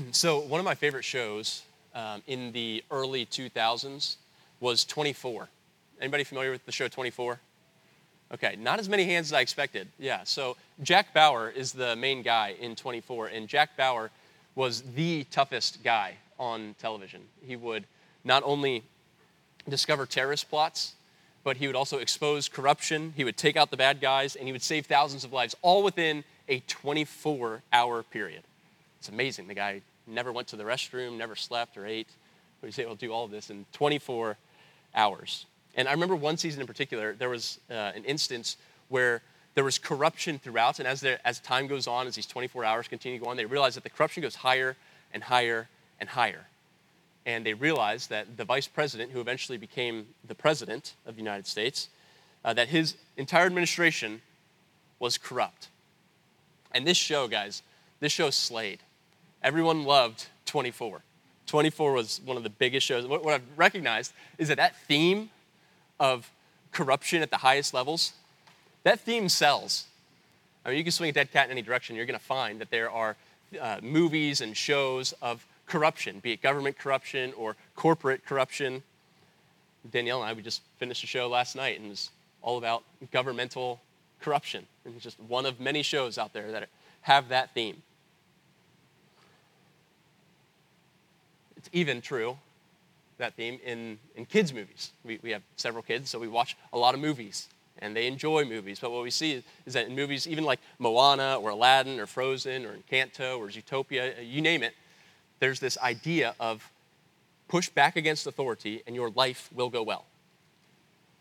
so, one of my favorite shows um, in the early 2000s was 24. Anybody familiar with the show 24? Okay, not as many hands as I expected. Yeah, so Jack Bauer is the main guy in 24, and Jack Bauer was the toughest guy on television. He would not only discover terrorist plots, but he would also expose corruption, he would take out the bad guys, and he would save thousands of lives, all within a 24 hour period. It's amazing. The guy never went to the restroom, never slept or ate, but he's able to do all of this in 24 hours. And I remember one season in particular, there was uh, an instance where there was corruption throughout, and as, there, as time goes on, as these 24 hours continue to go on, they realize that the corruption goes higher and higher and higher. And they realized that the vice president, who eventually became the president of the United States, uh, that his entire administration was corrupt. And this show, guys, this show slayed. Everyone loved 24. 24 was one of the biggest shows. What, what I've recognized is that that theme of corruption at the highest levels, that theme sells. I mean, you can swing a dead cat in any direction, you're going to find that there are uh, movies and shows of corruption, be it government corruption or corporate corruption. Danielle and I, we just finished a show last night and it was all about governmental corruption. And it's just one of many shows out there that have that theme. It's even true, that theme, in, in kids' movies. We, we have several kids, so we watch a lot of movies, and they enjoy movies. But what we see is that in movies, even like Moana or Aladdin or Frozen or Encanto or Zootopia, uh, you name it, there's this idea of push back against authority and your life will go well.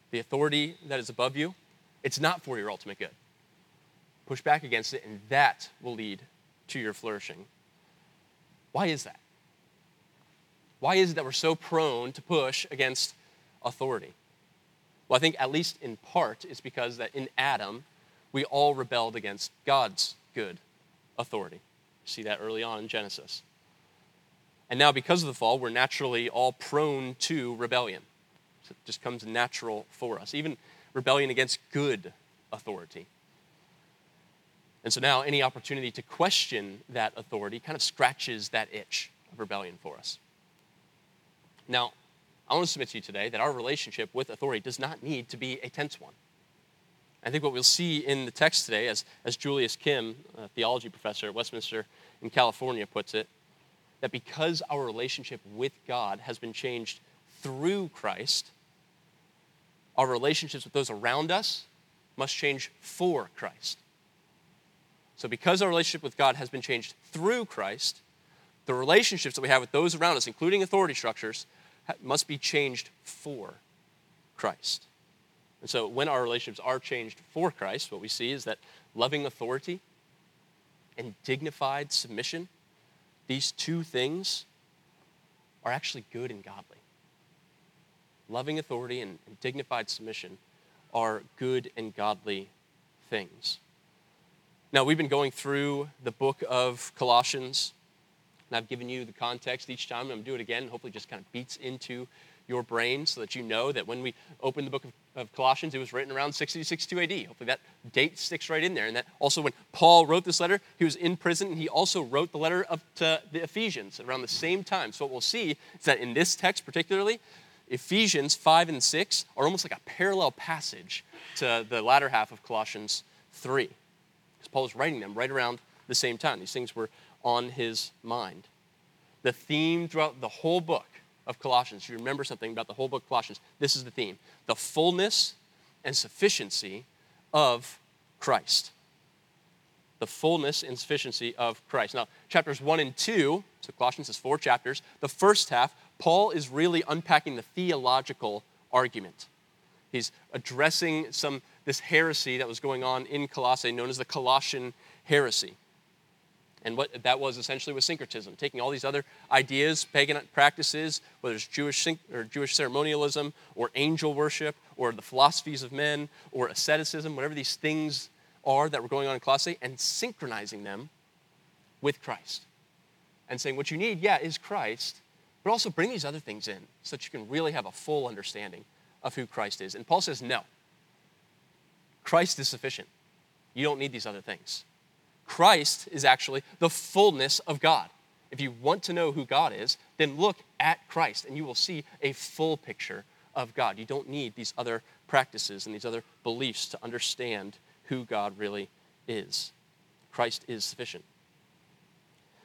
The authority that is above you, it's not for your ultimate good. Push back against it, and that will lead to your flourishing. Why is that? Why is it that we're so prone to push against authority? Well, I think at least in part it's because that in Adam, we all rebelled against God's good authority. You see that early on in Genesis. And now, because of the fall, we're naturally all prone to rebellion. So it just comes natural for us, even rebellion against good authority. And so now, any opportunity to question that authority kind of scratches that itch of rebellion for us. Now, I want to submit to you today that our relationship with authority does not need to be a tense one. I think what we'll see in the text today, as, as Julius Kim, a theology professor at Westminster in California, puts it, that because our relationship with God has been changed through Christ, our relationships with those around us must change for Christ. So, because our relationship with God has been changed through Christ, the relationships that we have with those around us, including authority structures, must be changed for Christ. And so when our relationships are changed for Christ, what we see is that loving authority and dignified submission, these two things are actually good and godly. Loving authority and, and dignified submission are good and godly things. Now, we've been going through the book of Colossians and I've given you the context each time. I'm going to do it again. Hopefully, just kind of beats into your brain so that you know that when we open the book of, of Colossians, it was written around 60 to 62 AD. Hopefully, that date sticks right in there. And that also, when Paul wrote this letter, he was in prison and he also wrote the letter of, to the Ephesians around the same time. So, what we'll see is that in this text, particularly, Ephesians 5 and 6 are almost like a parallel passage to the latter half of Colossians 3. Because Paul is writing them right around the same time. These things were on his mind. The theme throughout the whole book of Colossians, you remember something about the whole book of Colossians, this is the theme the fullness and sufficiency of Christ. The fullness and sufficiency of Christ. Now, chapters 1 and 2, so Colossians has four chapters. The first half, Paul is really unpacking the theological argument. He's addressing some this heresy that was going on in Colossae, known as the Colossian heresy. And what that was essentially was syncretism, taking all these other ideas, pagan practices, whether it's Jewish or Jewish ceremonialism, or angel worship, or the philosophies of men, or asceticism, whatever these things are that were going on in Colossae, and synchronizing them with Christ. And saying what you need, yeah, is Christ, but also bring these other things in so that you can really have a full understanding of who Christ is. And Paul says, no. Christ is sufficient. You don't need these other things. Christ is actually the fullness of God. If you want to know who God is, then look at Christ and you will see a full picture of God. You don't need these other practices and these other beliefs to understand who God really is. Christ is sufficient.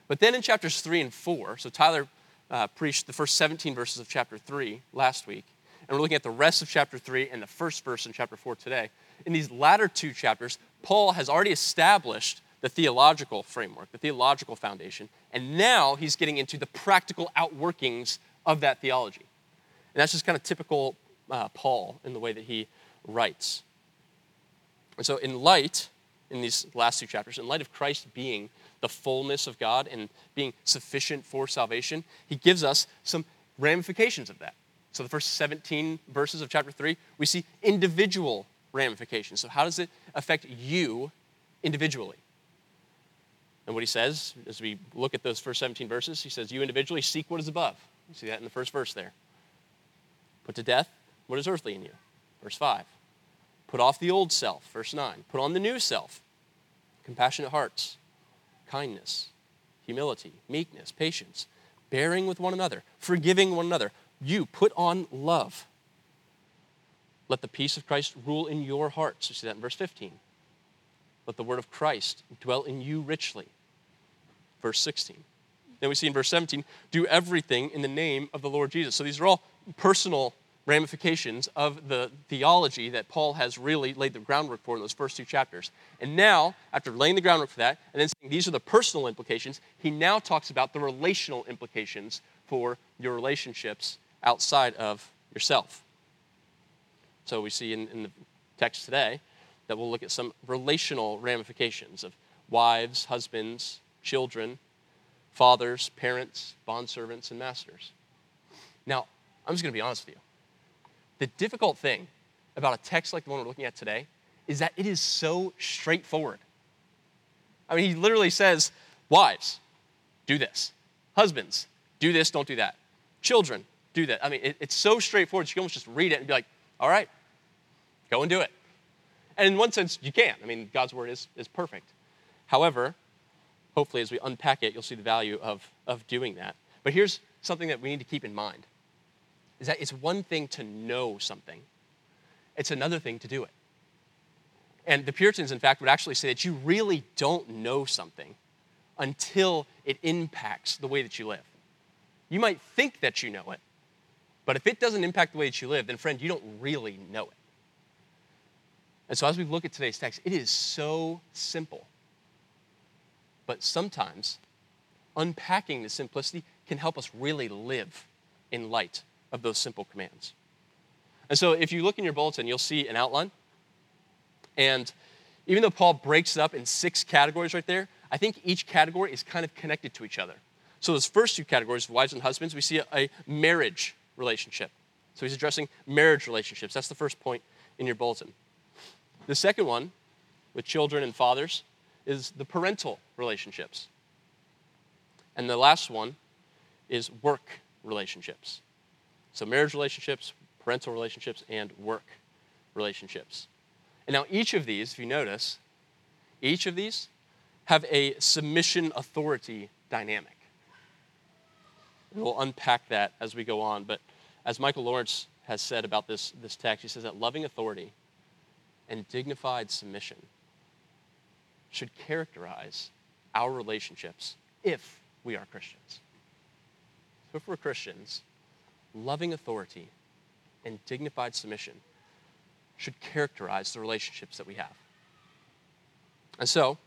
But then in chapters 3 and 4, so Tyler uh, preached the first 17 verses of chapter 3 last week, and we're looking at the rest of chapter 3 and the first verse in chapter 4 today. In these latter two chapters, Paul has already established the theological framework, the theological foundation, and now he's getting into the practical outworkings of that theology. And that's just kind of typical uh, Paul in the way that he writes. And so, in light, in these last two chapters, in light of Christ being the fullness of God and being sufficient for salvation, he gives us some ramifications of that. So, the first 17 verses of chapter 3, we see individual ramifications. So, how does it affect you individually? And what he says, as we look at those first 17 verses, he says, You individually seek what is above. You see that in the first verse there. Put to death what is earthly in you. Verse 5. Put off the old self. Verse 9. Put on the new self. Compassionate hearts, kindness, humility, meekness, patience, bearing with one another, forgiving one another. You put on love. Let the peace of Christ rule in your hearts. You see that in verse 15. Let the word of Christ dwell in you richly. Verse 16. Then we see in verse 17, do everything in the name of the Lord Jesus. So these are all personal ramifications of the theology that Paul has really laid the groundwork for in those first two chapters. And now, after laying the groundwork for that, and then saying these are the personal implications, he now talks about the relational implications for your relationships outside of yourself. So we see in, in the text today that we'll look at some relational ramifications of wives, husbands, children, fathers, parents, bondservants, and masters. Now, I'm just going to be honest with you. The difficult thing about a text like the one we're looking at today is that it is so straightforward. I mean, he literally says, Wives, do this. Husbands, do this, don't do that. Children, do that. I mean, it, it's so straightforward. You can almost just read it and be like, All right, go and do it. And in one sense, you can. I mean, God's word is, is perfect. However, hopefully, as we unpack it, you'll see the value of, of doing that. But here's something that we need to keep in mind is that it's one thing to know something, it's another thing to do it. And the Puritans, in fact, would actually say that you really don't know something until it impacts the way that you live. You might think that you know it, but if it doesn't impact the way that you live, then, friend, you don't really know it. And so, as we look at today's text, it is so simple. But sometimes unpacking the simplicity can help us really live in light of those simple commands. And so, if you look in your bulletin, you'll see an outline. And even though Paul breaks it up in six categories right there, I think each category is kind of connected to each other. So, those first two categories, wives and husbands, we see a, a marriage relationship. So, he's addressing marriage relationships. That's the first point in your bulletin. The second one, with children and fathers, is the parental relationships. And the last one is work relationships. So, marriage relationships, parental relationships, and work relationships. And now, each of these, if you notice, each of these have a submission authority dynamic. We'll unpack that as we go on. But as Michael Lawrence has said about this, this text, he says that loving authority and dignified submission should characterize our relationships if we are Christians. So, if we're Christians, loving authority, and dignified submission should characterize the relationships that we have. And so,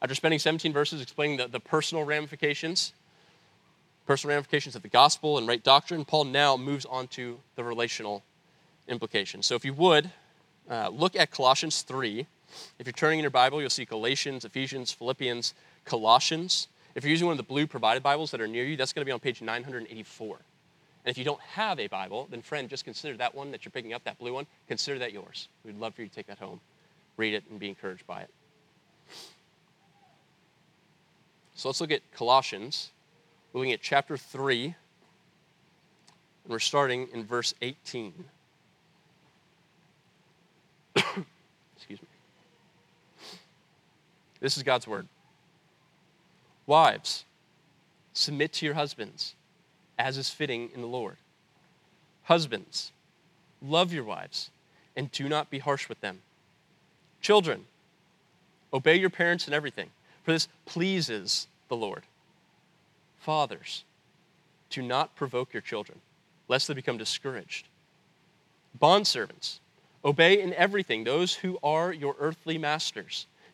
after spending 17 verses explaining the, the personal ramifications, personal ramifications of the gospel and right doctrine, Paul now moves on to the relational implications. So, if you would, uh, look at Colossians 3. If you're turning in your Bible, you'll see Galatians, Ephesians, Philippians, Colossians. If you're using one of the blue provided Bibles that are near you, that's going to be on page 984. And if you don't have a Bible, then friend, just consider that one that you're picking up, that blue one, consider that yours. We'd love for you to take that home, read it, and be encouraged by it. So let's look at Colossians. We're looking at chapter 3, and we're starting in verse 18. Excuse me. This is God's word. Wives, submit to your husbands as is fitting in the Lord. Husbands, love your wives and do not be harsh with them. Children, obey your parents in everything, for this pleases the Lord. Fathers, do not provoke your children, lest they become discouraged. Bondservants, obey in everything those who are your earthly masters,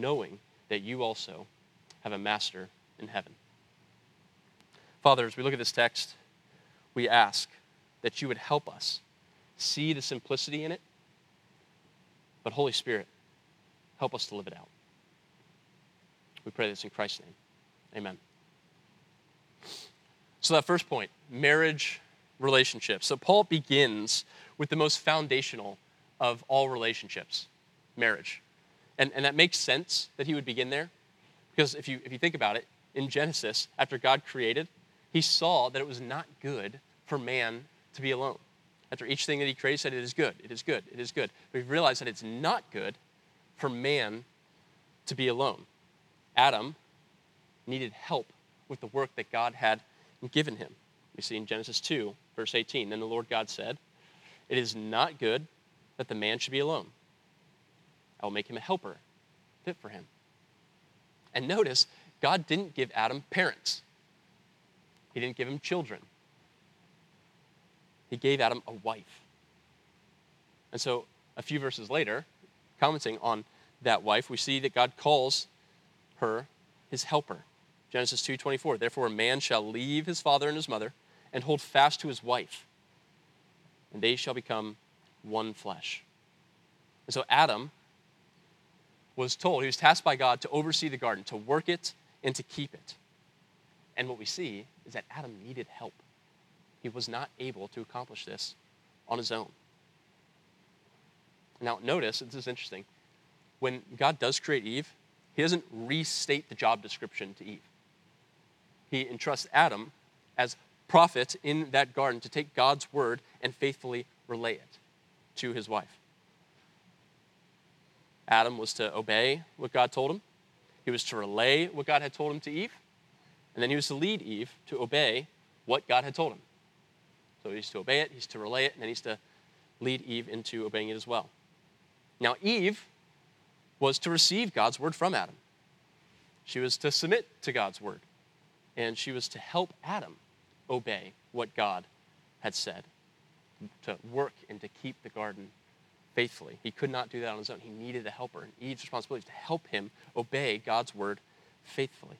knowing that you also have a master in heaven. Father, as we look at this text, we ask that you would help us see the simplicity in it, but Holy Spirit, help us to live it out. We pray this in Christ's name. Amen. So, that first point marriage relationships. So, Paul begins with the most foundational of all relationships marriage. And, and that makes sense that he would begin there because if you, if you think about it, in Genesis, after God created, he saw that it was not good for man to be alone. After each thing that he created, said, It is good, it is good, it is good. But he realized that it's not good for man to be alone. Adam needed help with the work that God had given him. We see in Genesis 2, verse 18 Then the Lord God said, It is not good that the man should be alone. I will make him a helper fit for him. And notice, God didn't give Adam parents, He didn't give him children. He gave Adam a wife. And so, a few verses later, commenting on that wife, we see that God calls her his helper. Genesis 2:24. Therefore a man shall leave his father and his mother and hold fast to his wife, and they shall become one flesh. And so Adam was told, he was tasked by God to oversee the garden, to work it and to keep it. And what we see is that Adam needed help. He was not able to accomplish this on his own. Now, notice, this is interesting. When God does create Eve, he doesn't restate the job description to Eve. He entrusts Adam as prophet in that garden to take God's word and faithfully relay it to his wife. Adam was to obey what God told him, he was to relay what God had told him to Eve, and then he was to lead Eve to obey what God had told him. So he's to obey it, he's to relay it, and then he's to lead Eve into obeying it as well. Now, Eve was to receive God's word from Adam. She was to submit to God's word, and she was to help Adam obey what God had said, to work and to keep the garden faithfully. He could not do that on his own. He needed a helper. And Eve's responsibility was to help him obey God's word faithfully.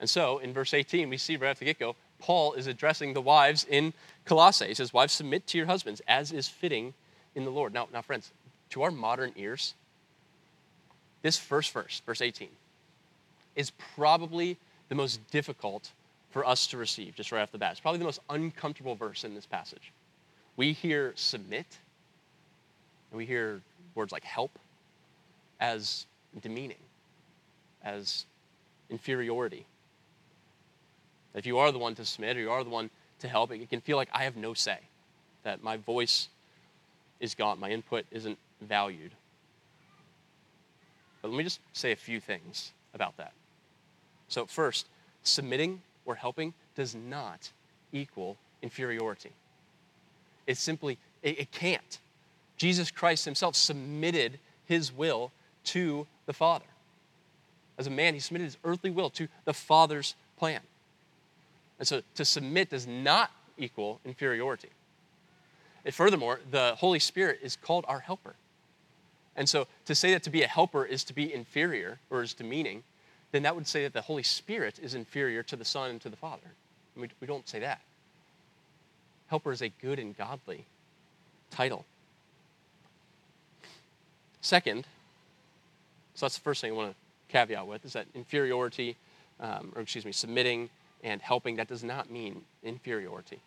And so in verse 18, we see right off the get go, Paul is addressing the wives in Colossae. He says, Wives, submit to your husbands as is fitting in the Lord. Now, now, friends, to our modern ears, this first verse, verse 18, is probably the most difficult for us to receive just right off the bat. It's probably the most uncomfortable verse in this passage. We hear submit, and we hear words like help as demeaning, as inferiority. If you are the one to submit or you are the one to help, it can feel like I have no say, that my voice is gone, my input isn't valued. But let me just say a few things about that. So, first, submitting or helping does not equal inferiority. It simply, it, it can't. Jesus Christ himself submitted his will to the Father. As a man, he submitted his earthly will to the Father's plan. And so to submit does not equal inferiority. And furthermore, the Holy Spirit is called our helper. And so to say that to be a helper is to be inferior or is demeaning, then that would say that the Holy Spirit is inferior to the Son and to the Father. We, we don't say that. Helper is a good and godly title. Second, so that's the first thing I want to caveat with, is that inferiority um, or excuse me, submitting and helping, that does not mean inferiority.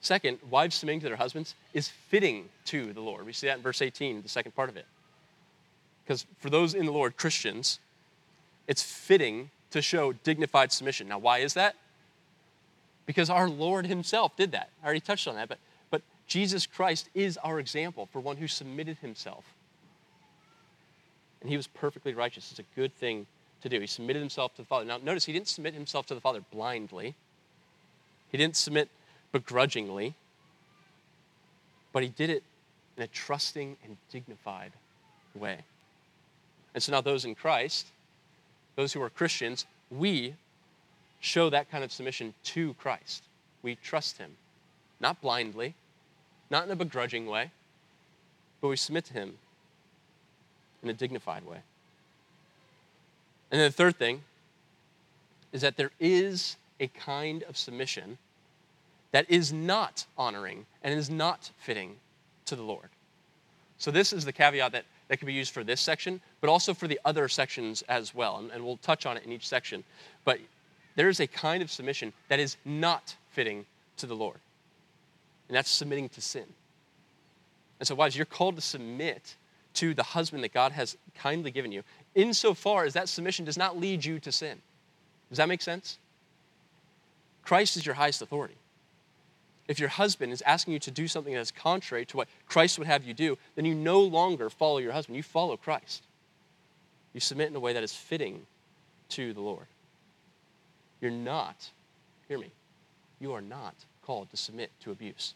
Second, wives submitting to their husbands is fitting to the Lord. We see that in verse 18, the second part of it. Because for those in the Lord, Christians, it's fitting to show dignified submission. Now, why is that? Because our Lord Himself did that. I already touched on that, but, but Jesus Christ is our example for one who submitted Himself. And He was perfectly righteous. It's a good thing to do. He submitted Himself to the Father. Now, notice He didn't submit Himself to the Father blindly, He didn't submit begrudgingly, but he did it in a trusting and dignified way. And so now, those in Christ, those who are Christians, we show that kind of submission to Christ. We trust him, not blindly, not in a begrudging way, but we submit to him in a dignified way. And then the third thing is that there is a kind of submission that is not honoring and is not fitting to the Lord. So, this is the caveat that, that can be used for this section, but also for the other sections as well. And, and we'll touch on it in each section. But there is a kind of submission that is not fitting to the Lord, and that's submitting to sin. And so, wives, you're called to submit to the husband that God has kindly given you, insofar as that submission does not lead you to sin. Does that make sense? Christ is your highest authority. If your husband is asking you to do something that's contrary to what Christ would have you do, then you no longer follow your husband. You follow Christ. You submit in a way that is fitting to the Lord. You're not, hear me, you are not called to submit to abuse.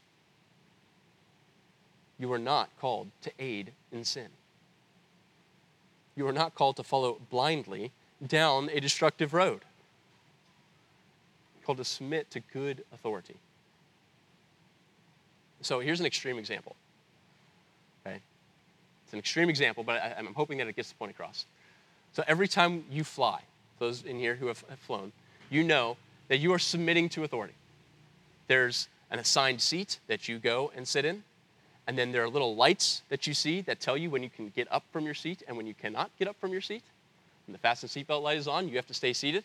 You are not called to aid in sin. You are not called to follow blindly down a destructive road. You're called to submit to good authority. So here's an extreme example. Okay? It's an extreme example, but I, am hoping that it gets the point across. So every time you fly, those in here who have, have flown, you know that you are submitting to authority. There's an assigned seat that you go and sit in, and then there are little lights that you see that tell you when you can get up from your seat and when you cannot get up from your seat. When the fasten seatbelt light is on, you have to stay seated.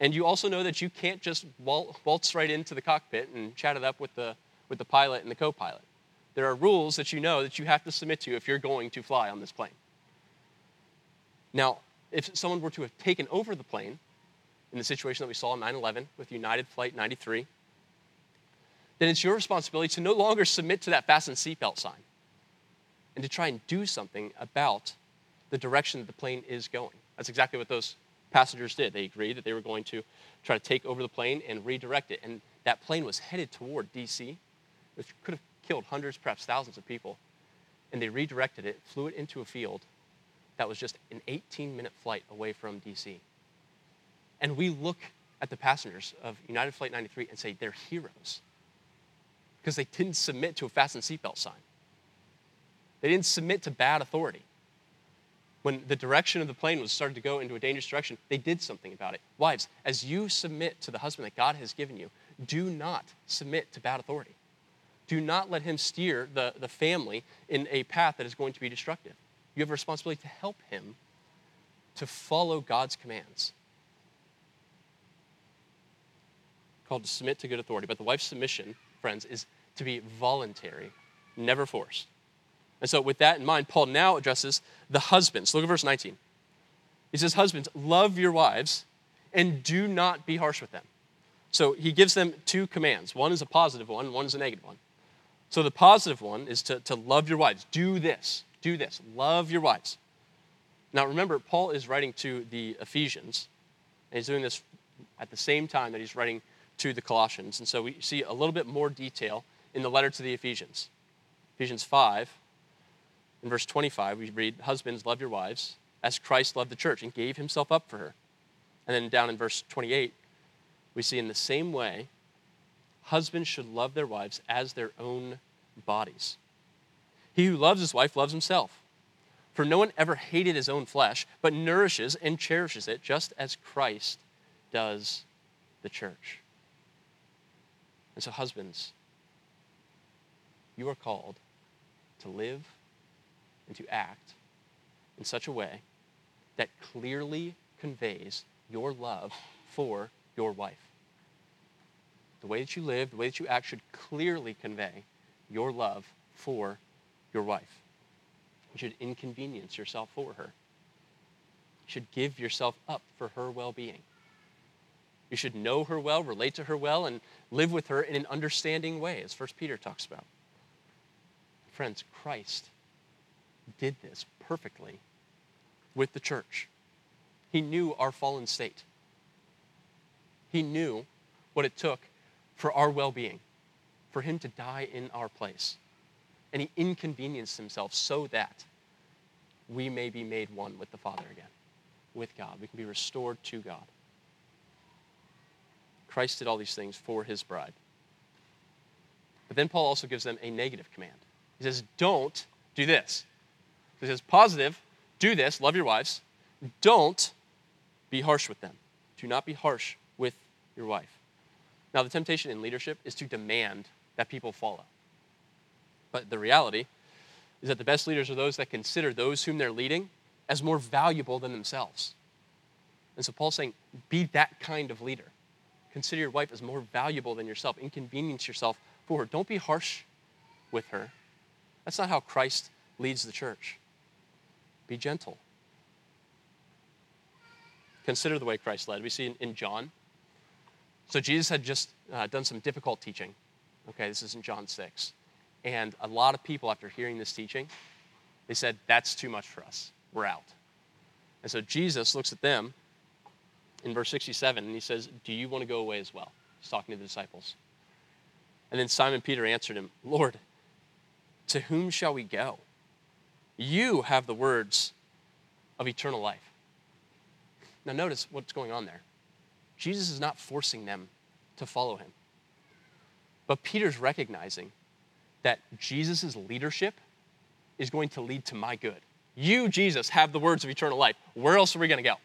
And you also know that you can't just waltz right into the cockpit and chat it up with the with the pilot and the co pilot. There are rules that you know that you have to submit to if you're going to fly on this plane. Now, if someone were to have taken over the plane, in the situation that we saw on 9 11 with United Flight 93, then it's your responsibility to no longer submit to that fasten seatbelt sign and to try and do something about the direction that the plane is going. That's exactly what those passengers did. They agreed that they were going to try to take over the plane and redirect it. And that plane was headed toward DC which could have killed hundreds, perhaps thousands of people. And they redirected it, flew it into a field that was just an 18 minute flight away from DC. And we look at the passengers of United Flight 93 and say they're heroes because they didn't submit to a fasten seatbelt sign. They didn't submit to bad authority. When the direction of the plane was started to go into a dangerous direction, they did something about it. Wives, as you submit to the husband that God has given you, do not submit to bad authority. Do not let him steer the, the family in a path that is going to be destructive. You have a responsibility to help him to follow God's commands. Called to submit to good authority. But the wife's submission, friends, is to be voluntary, never forced. And so, with that in mind, Paul now addresses the husbands. Look at verse 19. He says, Husbands, love your wives and do not be harsh with them. So, he gives them two commands one is a positive one, one is a negative one. So the positive one is to, to love your wives. Do this. Do this. Love your wives. Now remember, Paul is writing to the Ephesians, and he's doing this at the same time that he's writing to the Colossians. And so we see a little bit more detail in the letter to the Ephesians. Ephesians 5, in verse 25, we read, Husbands, love your wives as Christ loved the church and gave himself up for her. And then down in verse 28, we see in the same way, husbands should love their wives as their own bodies. He who loves his wife loves himself. For no one ever hated his own flesh, but nourishes and cherishes it, just as Christ does the church. And so, husbands, you are called to live and to act in such a way that clearly conveys your love for your wife. The way that you live, the way that you act should clearly convey your love for your wife. You should inconvenience yourself for her. You should give yourself up for her well being. You should know her well, relate to her well, and live with her in an understanding way, as 1 Peter talks about. Friends, Christ did this perfectly with the church. He knew our fallen state. He knew what it took for our well being, for him to die in our place. And he inconvenienced himself so that we may be made one with the Father again, with God. We can be restored to God. Christ did all these things for his bride. But then Paul also gives them a negative command. He says, Don't do this. He says, Positive, do this, love your wives. Don't be harsh with them. Do not be harsh with your wife. Now, the temptation in leadership is to demand that people follow. But the reality is that the best leaders are those that consider those whom they're leading as more valuable than themselves. And so Paul's saying, be that kind of leader. Consider your wife as more valuable than yourself. Inconvenience yourself for her. Don't be harsh with her. That's not how Christ leads the church. Be gentle. Consider the way Christ led. We see in, John. So Jesus had just uh, done some difficult teaching. Okay, this is in John 6. And a lot of people, after hearing this teaching, they said, That's too much for us. We're out. And so Jesus looks at them in verse 67 and he says, Do you want to go away as well? He's talking to the disciples. And then Simon Peter answered him, Lord, to whom shall we go? You have the words of eternal life. Now, notice what's going on there. Jesus is not forcing them to follow him. But Peter's recognizing that Jesus' leadership is going to lead to my good. You, Jesus, have the words of eternal life. Where else are we going to go?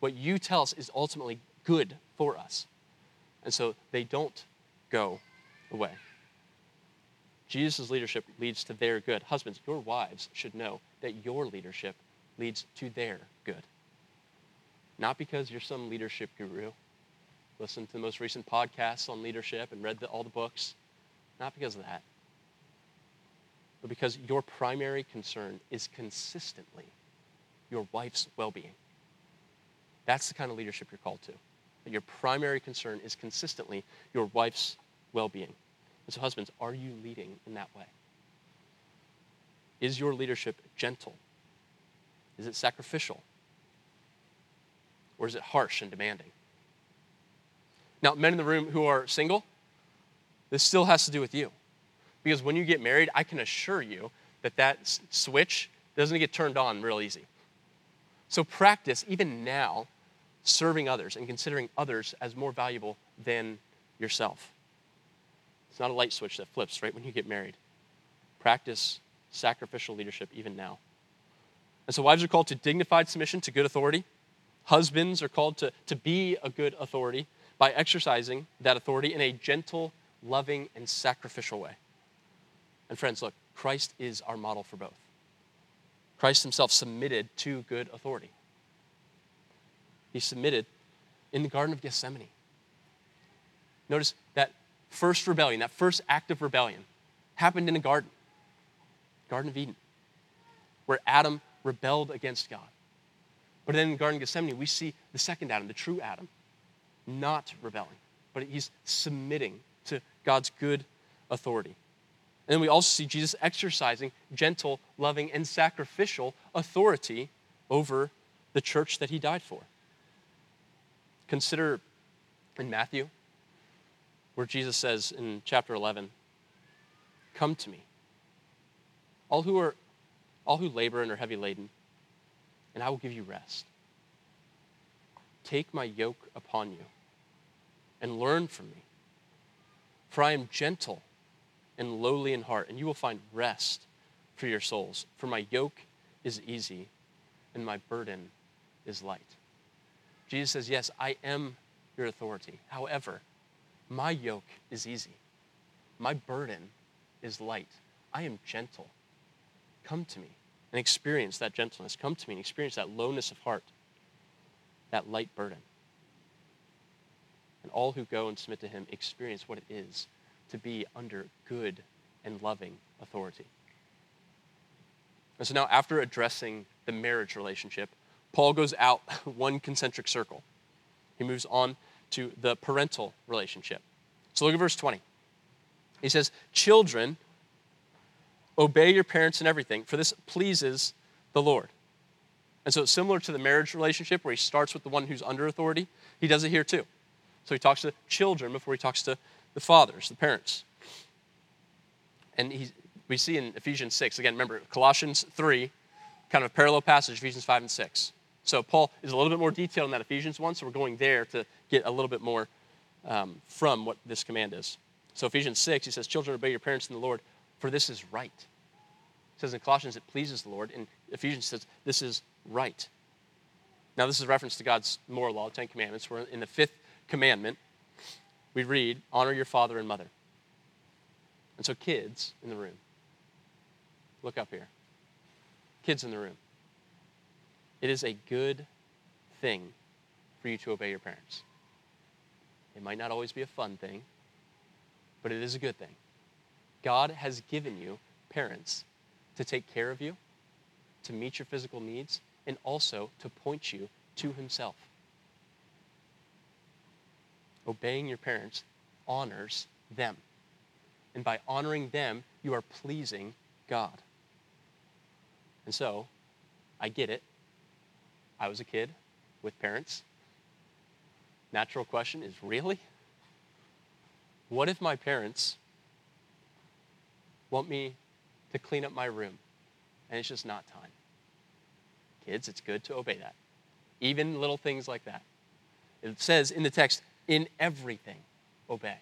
What you tell us is ultimately good for us. And so they don't go away. Jesus' leadership leads to their good. Husbands, your wives should know that your leadership leads to their good. Not because you're some leadership guru, listened to the most recent podcasts on leadership and read the, all the books. Not because of that, but because your primary concern is consistently your wife's well being. That's the kind of leadership you're called to. That your primary concern is consistently your wife's well being. And so, husbands, are you leading in that way? Is your leadership gentle? Is it sacrificial? Or is it harsh and demanding? Now, men in the room who are single, this still has to do with you. Because when you get married, I can assure you that that switch doesn't get turned on real easy. So practice, even now, serving others and considering others as more valuable than yourself. It's not a light switch that flips right when you get married. Practice sacrificial leadership even now. And so, wives are called to dignified submission to good authority. Husbands are called to, to be a good authority by exercising that authority in a gentle, loving, and sacrificial way. And friends, look, Christ is our model for both. Christ himself submitted to good authority. He submitted in the Garden of Gethsemane. Notice that first rebellion, that first act of rebellion, happened in a garden, Garden of Eden, where Adam rebelled against God. But then in the Garden of Gethsemane, we see the second Adam, the true Adam, not rebelling, but he's submitting to God's good authority. And then we also see Jesus exercising gentle, loving, and sacrificial authority over the church that he died for. Consider in Matthew, where Jesus says in chapter 11, Come to me, all who are all who labor and are heavy laden, and I will give you rest. Take my yoke upon you and learn from me. For I am gentle and lowly in heart, and you will find rest for your souls. For my yoke is easy and my burden is light. Jesus says, Yes, I am your authority. However, my yoke is easy, my burden is light. I am gentle. Come to me and experience that gentleness. Come to me and experience that lowness of heart. that light burden. And all who go and submit to him experience what it is to be under good and loving authority. And so now, after addressing the marriage relationship, Paul goes out one concentric circle. He moves on to the parental relationship. So look at verse 20. He says, Children, obey your parents in everything, for this pleases the Lord. And so it's similar to the marriage relationship where he starts with the one who's under authority. He does it here too. So he talks to children before he talks to the fathers, the parents. And he, we see in Ephesians 6, again, remember, Colossians 3, kind of a parallel passage, Ephesians 5 and 6. So Paul is a little bit more detailed in that Ephesians one, so we're going there to get a little bit more um, from what this command is. So Ephesians 6, he says, Children, obey your parents in the Lord, for this is right. It says in Colossians, it pleases the Lord. In Ephesians, says, this is right. Now, this is a reference to God's moral law, Ten Commandments. We're in the fifth commandment. We read, Honor your father and mother. And so, kids in the room, look up here. Kids in the room. It is a good thing for you to obey your parents. It might not always be a fun thing, but it is a good thing. God has given you parents to take care of you, to meet your physical needs, and also to point you to Himself. Obeying your parents honors them. And by honoring them, you are pleasing God. And so, I get it. I was a kid with parents. Natural question is really? What if my parents want me to clean up my room and it's just not time? Kids, it's good to obey that. Even little things like that. It says in the text, in everything, obey.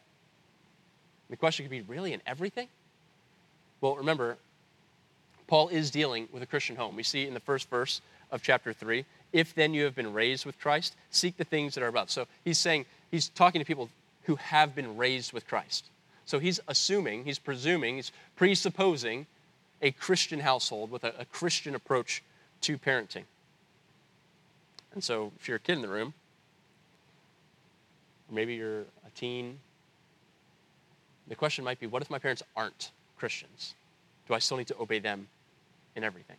The question could be, really, in everything? Well, remember, Paul is dealing with a Christian home. We see in the first verse of chapter 3 if then you have been raised with Christ, seek the things that are above. So he's saying, he's talking to people who have been raised with Christ. So he's assuming, he's presuming, he's presupposing a Christian household with a, a Christian approach to parenting. And so if you're a kid in the room, maybe you're a teen, the question might be what if my parents aren't Christians? Do I still need to obey them in everything?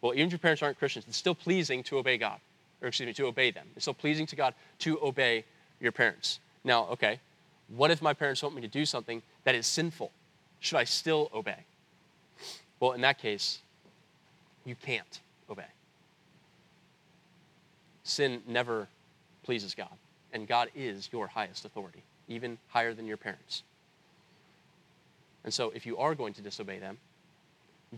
Well, even if your parents aren't Christians, it's still pleasing to obey God, or excuse me, to obey them. It's still pleasing to God to obey your parents. Now, okay, what if my parents want me to do something that is sinful? Should I still obey? Well, in that case, you can't obey. Sin never pleases God, and God is your highest authority, even higher than your parents. And so, if you are going to disobey them,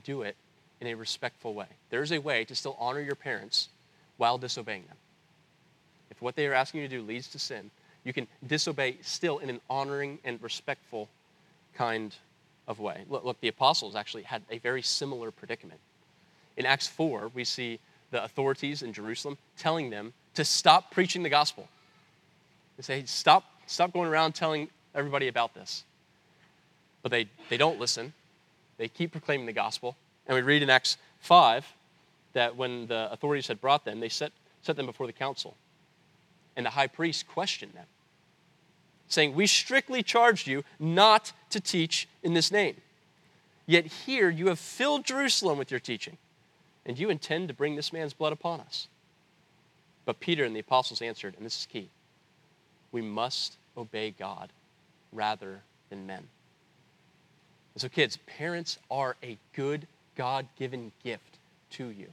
do it in a respectful way. There's a way to still honor your parents while disobeying them. If what they are asking you to do leads to sin, you can disobey still in an honoring and respectful kind of way. Look, look, the apostles actually had a very similar predicament. In Acts 4, we see the authorities in Jerusalem telling them to stop preaching the gospel. They say, stop, stop going around telling everybody about this. But they, they don't listen. They keep proclaiming the gospel. And we read in Acts 5 that when the authorities had brought them, they set, set them before the council. And the high priest questioned them, saying, We strictly charged you not to teach in this name. Yet here you have filled Jerusalem with your teaching, and you intend to bring this man's blood upon us. But Peter and the apostles answered, and this is key we must obey God rather than men. And so, kids, parents are a good God given gift to you.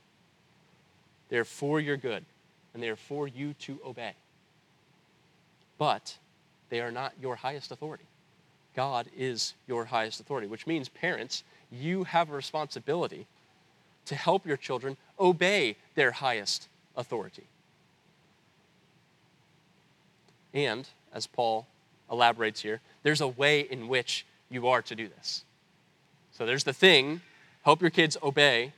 They're for your good, and they are for you to obey. But they are not your highest authority. God is your highest authority, which means, parents, you have a responsibility to help your children obey their highest authority. And, as Paul elaborates here, there's a way in which you are to do this. So there's the thing Help your kids obey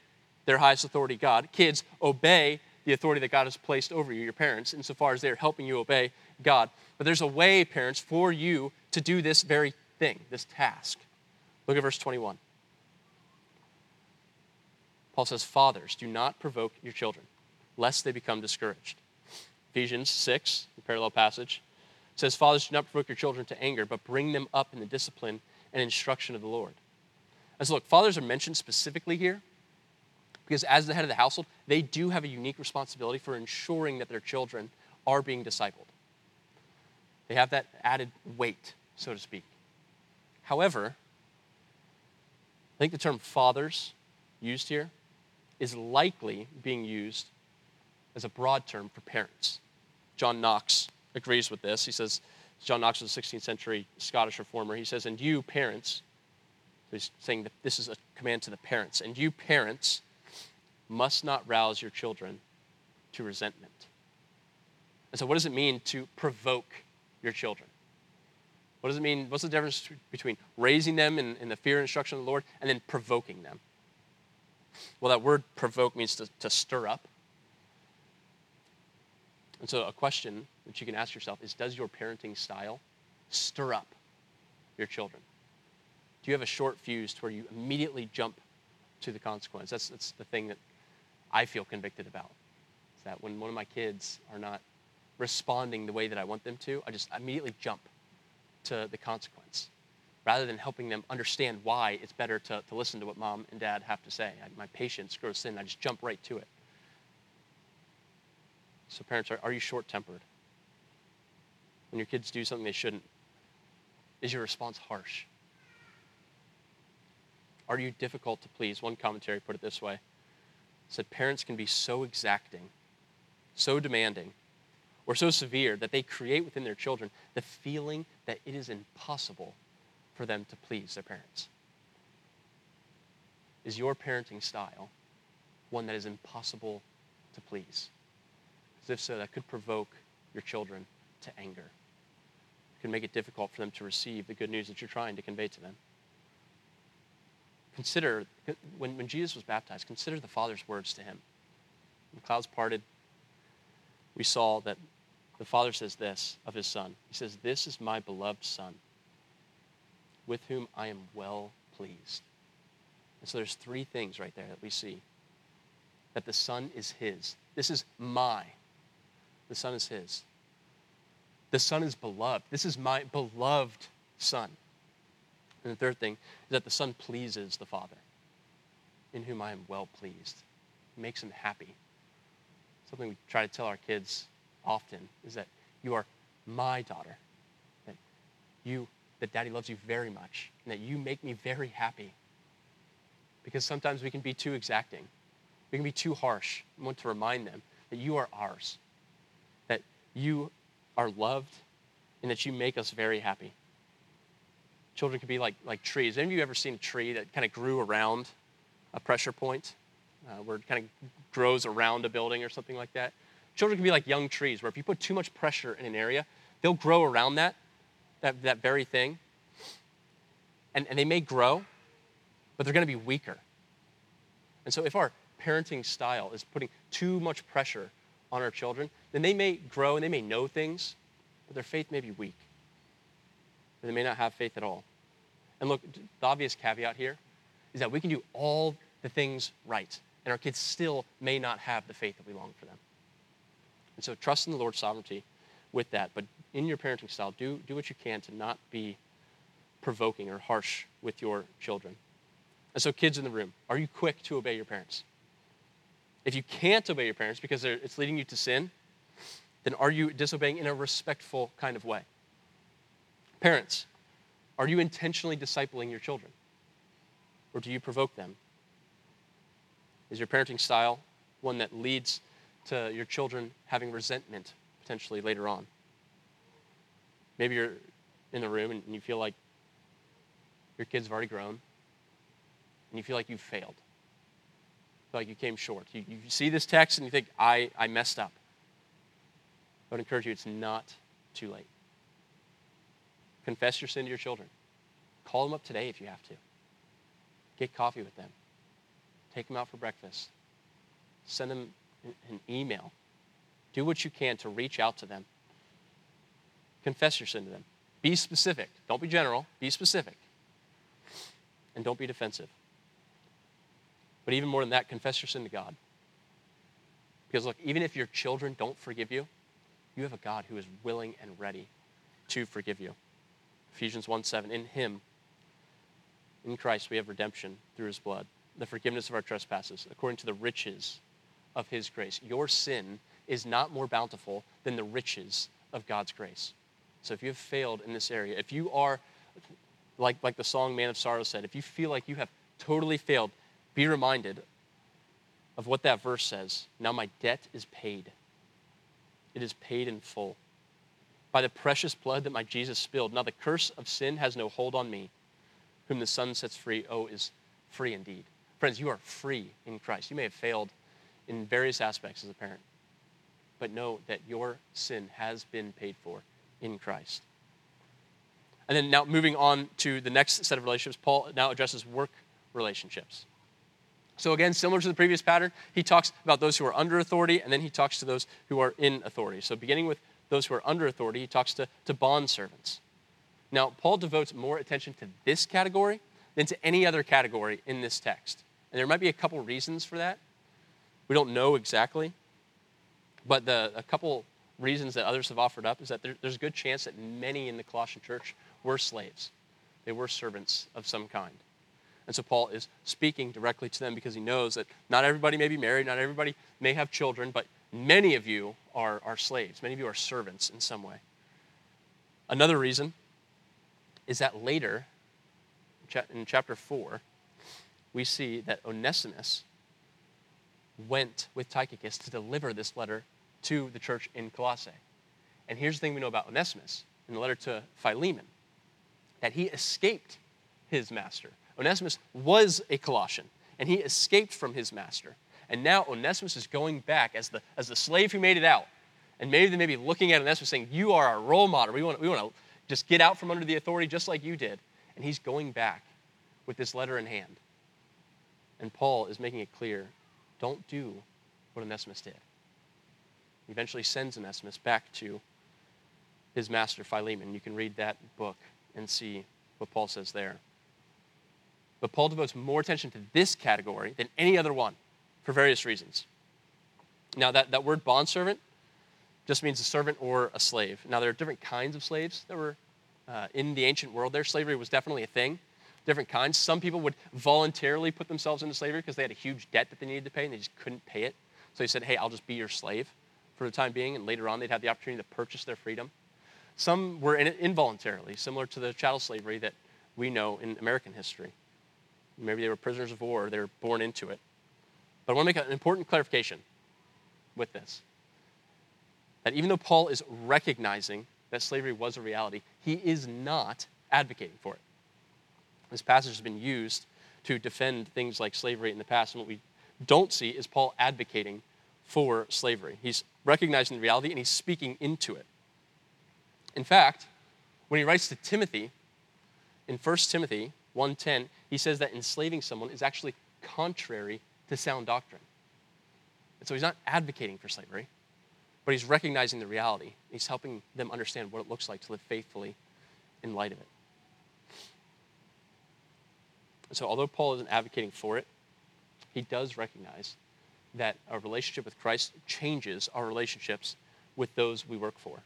their highest authority, God. Kids, obey the authority that God has placed over you, your parents, insofar as they're helping you obey God. But there's a way, parents, for you to do this very thing, this task. Look at verse 21. Paul says, Fathers, do not provoke your children, lest they become discouraged. Ephesians 6, a parallel passage, says, Fathers, do not provoke your children to anger, but bring them up in the discipline and instruction of the Lord. And so, look, fathers are mentioned specifically here because as the head of the household, they do have a unique responsibility for ensuring that their children are being discipled. They have that added weight, so to speak. However, I think the term fathers used here is likely being used as a broad term for parents. John Knox agrees with this. He says, John Knox was a 16th century Scottish reformer. He says, And you, parents, he's saying that this is a command to the parents, and you, parents, must not rouse your children to resentment. And so, what does it mean to provoke your children? What does it mean? What's the difference between raising them in, in the fear and instruction of the Lord and then provoking them? Well, that word provoke means to, to stir up. And so, a question that you can ask yourself is Does your parenting style stir up your children? Do you have a short fuse to where you immediately jump to the consequence? That's, that's the thing that I feel convicted about. Is that when one of my kids are not responding the way that I want them to, I just immediately jump to the consequence rather than helping them understand why it's better to, to listen to what mom and dad have to say. I, my patience grows thin. I just jump right to it. So, parents, are, are you short tempered? When your kids do something they shouldn't, is your response harsh? Are you difficult to please? One commentary put it this way said parents can be so exacting, so demanding, or so severe that they create within their children the feeling that it is impossible for them to please their parents. Is your parenting style one that is impossible to please? As if so, that could provoke your children to anger. It could make it difficult for them to receive the good news that you're trying to convey to them. Consider, when, when Jesus was baptized, consider the Father's words to him. When the clouds parted, we saw that the Father says this of his Son. He says, This is my beloved Son, with whom I am well pleased. And so there's three things right there that we see that the Son is his. This is my. The Son is his. The Son is beloved. This is my beloved Son. And the third thing is that the Son pleases the Father, in whom I am well pleased. It makes him happy. Something we try to tell our kids often is that you are my daughter, that you that daddy loves you very much, and that you make me very happy. Because sometimes we can be too exacting. We can be too harsh. I want to remind them that you are ours, that you are loved, and that you make us very happy. Children can be like, like trees. Of you ever seen a tree that kind of grew around a pressure point, uh, where it kind of grows around a building or something like that? Children can be like young trees, where if you put too much pressure in an area, they'll grow around that, that, that very thing. And, and they may grow, but they're going to be weaker. And so if our parenting style is putting too much pressure on our children, then they may grow and they may know things, but their faith may be weak. Or they may not have faith at all. And look, the obvious caveat here is that we can do all the things right, and our kids still may not have the faith that we long for them. And so trust in the Lord's sovereignty with that. But in your parenting style, do, do what you can to not be provoking or harsh with your children. And so, kids in the room, are you quick to obey your parents? If you can't obey your parents because it's leading you to sin, then are you disobeying in a respectful kind of way? Parents, are you intentionally discipling your children? Or do you provoke them? Is your parenting style one that leads to your children having resentment potentially later on? Maybe you're in the room and you feel like your kids have already grown and you feel like you've failed. Feel like you came short. You, you see this text and you think, I, I messed up. I would encourage you, it's not too late. Confess your sin to your children. Call them up today if you have to. Get coffee with them. Take them out for breakfast. Send them an email. Do what you can to reach out to them. Confess your sin to them. Be specific. Don't be general. Be specific. And don't be defensive. But even more than that, confess your sin to God. Because look, even if your children don't forgive you, you have a God who is willing and ready to forgive you. Ephesians 1 7, in him, in Christ, we have redemption through his blood, the forgiveness of our trespasses, according to the riches of his grace. Your sin is not more bountiful than the riches of God's grace. So if you have failed in this area, if you are, like, like the song Man of Sorrow said, if you feel like you have totally failed, be reminded of what that verse says. Now my debt is paid, it is paid in full. By the precious blood that my Jesus spilled, now the curse of sin has no hold on me. Whom the Son sets free, oh, is free indeed. Friends, you are free in Christ. You may have failed in various aspects as a parent, but know that your sin has been paid for in Christ. And then now moving on to the next set of relationships, Paul now addresses work relationships. So, again, similar to the previous pattern, he talks about those who are under authority, and then he talks to those who are in authority. So, beginning with those who are under authority, he talks to, to bond servants. Now, Paul devotes more attention to this category than to any other category in this text. And there might be a couple reasons for that. We don't know exactly. But the, a couple reasons that others have offered up is that there, there's a good chance that many in the Colossian church were slaves, they were servants of some kind. And so Paul is speaking directly to them because he knows that not everybody may be married, not everybody may have children, but many of you are, are slaves. Many of you are servants in some way. Another reason is that later, in chapter 4, we see that Onesimus went with Tychicus to deliver this letter to the church in Colossae. And here's the thing we know about Onesimus in the letter to Philemon that he escaped his master. Onesimus was a Colossian, and he escaped from his master. And now Onesimus is going back as the, as the slave who made it out. And maybe they may be looking at Onesimus saying, You are our role model. We want, we want to just get out from under the authority just like you did. And he's going back with this letter in hand. And Paul is making it clear don't do what Onesimus did. He eventually sends Onesimus back to his master Philemon. You can read that book and see what Paul says there. But Paul devotes more attention to this category than any other one for various reasons. Now, that, that word bondservant just means a servant or a slave. Now, there are different kinds of slaves that were uh, in the ancient world there. Slavery was definitely a thing, different kinds. Some people would voluntarily put themselves into slavery because they had a huge debt that they needed to pay and they just couldn't pay it. So they said, hey, I'll just be your slave for the time being, and later on they'd have the opportunity to purchase their freedom. Some were in involuntarily, similar to the chattel slavery that we know in American history. Maybe they were prisoners of war, they were born into it. But I want to make an important clarification with this. That even though Paul is recognizing that slavery was a reality, he is not advocating for it. This passage has been used to defend things like slavery in the past, and what we don't see is Paul advocating for slavery. He's recognizing the reality and he's speaking into it. In fact, when he writes to Timothy in 1 Timothy 1:10, he says that enslaving someone is actually contrary to sound doctrine. And so he's not advocating for slavery, but he's recognizing the reality. He's helping them understand what it looks like to live faithfully in light of it. And so although Paul isn't advocating for it, he does recognize that our relationship with Christ changes our relationships with those we work for.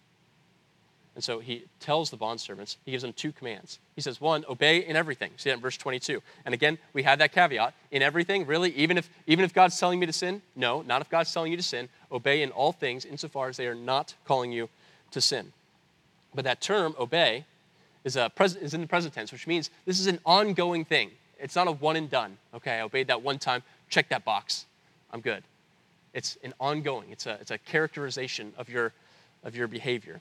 And so he tells the bondservants, he gives them two commands. He says, one, obey in everything. See that in verse 22. And again, we have that caveat. In everything, really, even if, even if God's telling me to sin? No, not if God's telling you to sin. Obey in all things, insofar as they are not calling you to sin. But that term, obey, is, a pres- is in the present tense, which means this is an ongoing thing. It's not a one and done. Okay, I obeyed that one time, check that box, I'm good. It's an ongoing, it's a, it's a characterization of your, of your behavior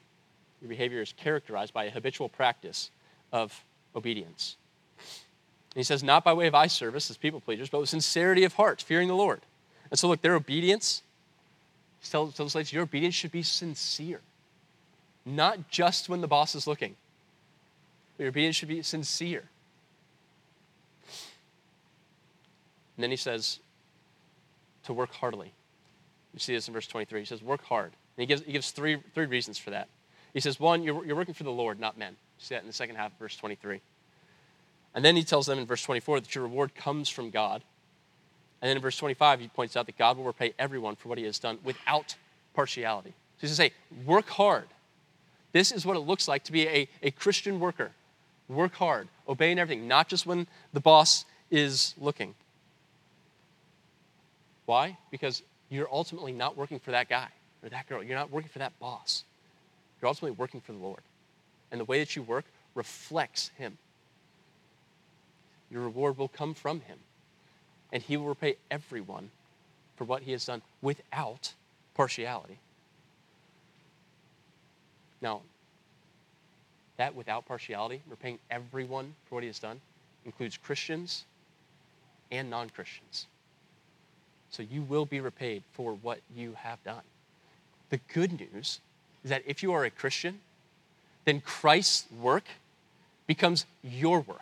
your behavior is characterized by a habitual practice of obedience. And he says, not by way of eye service as people pleasers, but with sincerity of heart, fearing the Lord. And so, look, their obedience, tell, tell the slaves, your obedience should be sincere, not just when the boss is looking. Your obedience should be sincere. And then he says, to work heartily. You see this in verse 23. He says, work hard. And he gives, he gives three, three reasons for that. He says, one, you're, you're working for the Lord, not men. You see that in the second half of verse 23. And then he tells them in verse 24 that your reward comes from God. And then in verse 25, he points out that God will repay everyone for what he has done without partiality. So he's going to say, work hard. This is what it looks like to be a, a Christian worker. Work hard, obeying everything, not just when the boss is looking. Why? Because you're ultimately not working for that guy or that girl. You're not working for that boss. You're ultimately working for the Lord. And the way that you work reflects Him. Your reward will come from Him. And He will repay everyone for what He has done without partiality. Now, that without partiality, repaying everyone for what He has done, includes Christians and non Christians. So you will be repaid for what you have done. The good news is that if you are a Christian, then Christ's work becomes your work.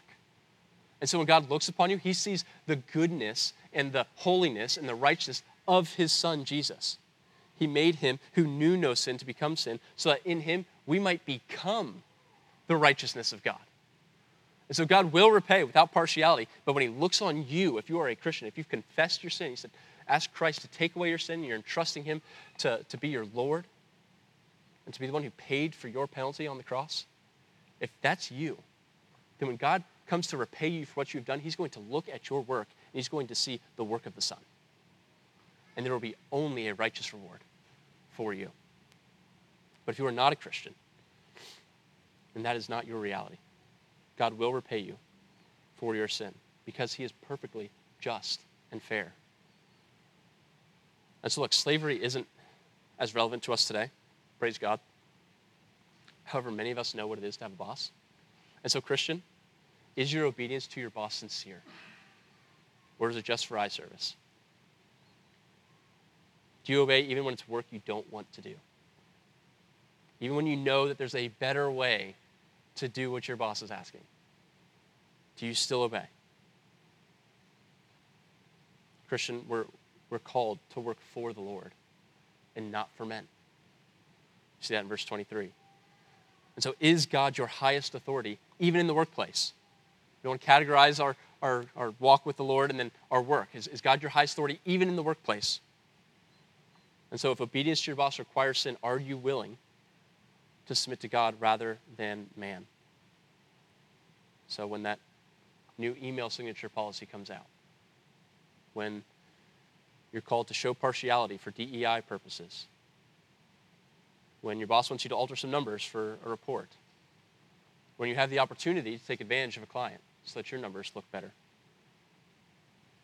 And so when God looks upon you, he sees the goodness and the holiness and the righteousness of his son, Jesus. He made him who knew no sin to become sin, so that in him we might become the righteousness of God. And so God will repay without partiality, but when he looks on you, if you are a Christian, if you've confessed your sin, he said, ask Christ to take away your sin, and you're entrusting Him to, to be your Lord and to be the one who paid for your penalty on the cross, if that's you, then when God comes to repay you for what you've done, He's going to look at your work and He's going to see the work of the Son. And there will be only a righteous reward for you. But if you are not a Christian, then that is not your reality. God will repay you for your sin because He is perfectly just and fair. And so, look, slavery isn't as relevant to us today. Praise God. However, many of us know what it is to have a boss. And so, Christian, is your obedience to your boss sincere? Or is it just for eye service? Do you obey even when it's work you don't want to do? Even when you know that there's a better way to do what your boss is asking? Do you still obey? Christian, we're, we're called to work for the Lord and not for men. See that in verse 23. And so, is God your highest authority, even in the workplace? We want to categorize our, our, our walk with the Lord and then our work. Is, is God your highest authority, even in the workplace? And so, if obedience to your boss requires sin, are you willing to submit to God rather than man? So, when that new email signature policy comes out, when you're called to show partiality for DEI purposes. When your boss wants you to alter some numbers for a report. When you have the opportunity to take advantage of a client so that your numbers look better.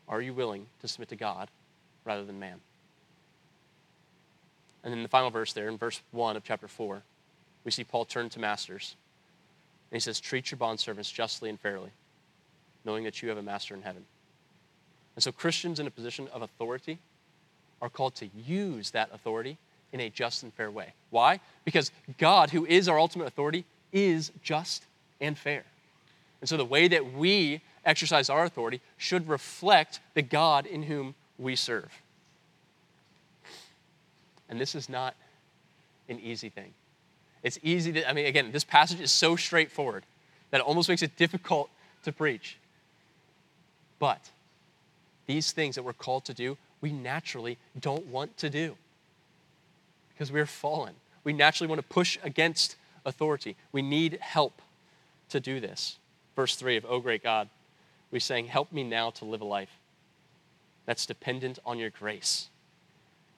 Are you willing to submit to God rather than man? And then the final verse there, in verse 1 of chapter 4, we see Paul turn to masters. And he says, Treat your bondservants justly and fairly, knowing that you have a master in heaven. And so Christians in a position of authority are called to use that authority in a just and fair way. Why? Because God, who is our ultimate authority, is just and fair. And so the way that we exercise our authority should reflect the God in whom we serve. And this is not an easy thing. It's easy to, I mean, again, this passage is so straightforward that it almost makes it difficult to preach. But these things that we're called to do, we naturally don't want to do because we're fallen. We naturally want to push against authority. We need help to do this. Verse 3 of O Great God, we're saying, Help me now to live a life that's dependent on your grace.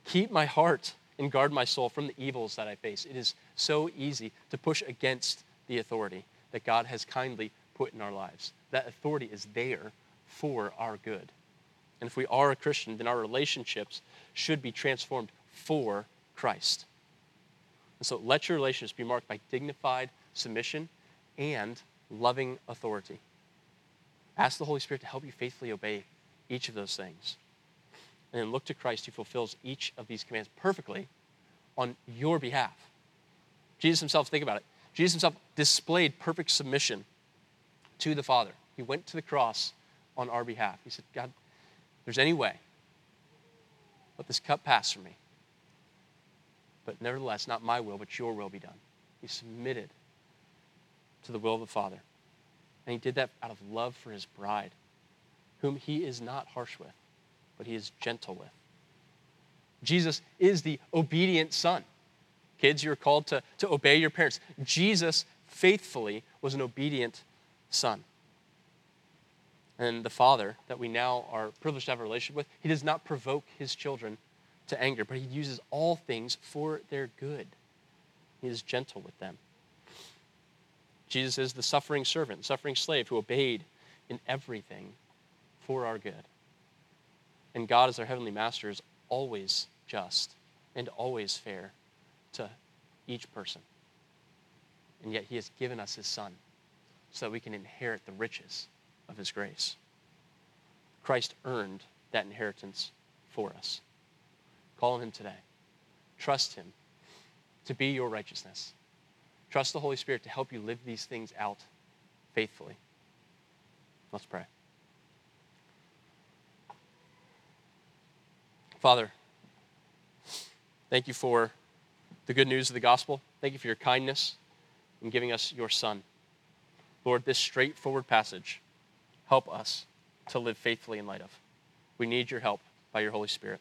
Keep my heart and guard my soul from the evils that I face. It is so easy to push against the authority that God has kindly put in our lives. That authority is there for our good. And if we are a Christian, then our relationships should be transformed for Christ. And so let your relationships be marked by dignified submission and loving authority. Ask the Holy Spirit to help you faithfully obey each of those things. And then look to Christ who fulfills each of these commands perfectly on your behalf. Jesus himself, think about it. Jesus himself displayed perfect submission to the Father. He went to the cross on our behalf. He said, God, there's any way, let this cup pass from me. But nevertheless, not my will, but your will be done. He submitted to the will of the Father. And he did that out of love for his bride, whom he is not harsh with, but he is gentle with. Jesus is the obedient Son. Kids, you're called to, to obey your parents. Jesus faithfully was an obedient son. And the father that we now are privileged to have a relationship with, he does not provoke his children to anger, but he uses all things for their good. He is gentle with them. Jesus is the suffering servant, suffering slave who obeyed in everything for our good. And God, as our heavenly master, is always just and always fair to each person. And yet, He has given us His Son so that we can inherit the riches of His grace. Christ earned that inheritance for us. Call on Him today. Trust Him to be your righteousness. Trust the Holy Spirit to help you live these things out faithfully. Let's pray. Father, thank you for the good news of the gospel. Thank you for your kindness in giving us your Son. Lord, this straightforward passage, help us to live faithfully in light of. We need your help by your Holy Spirit.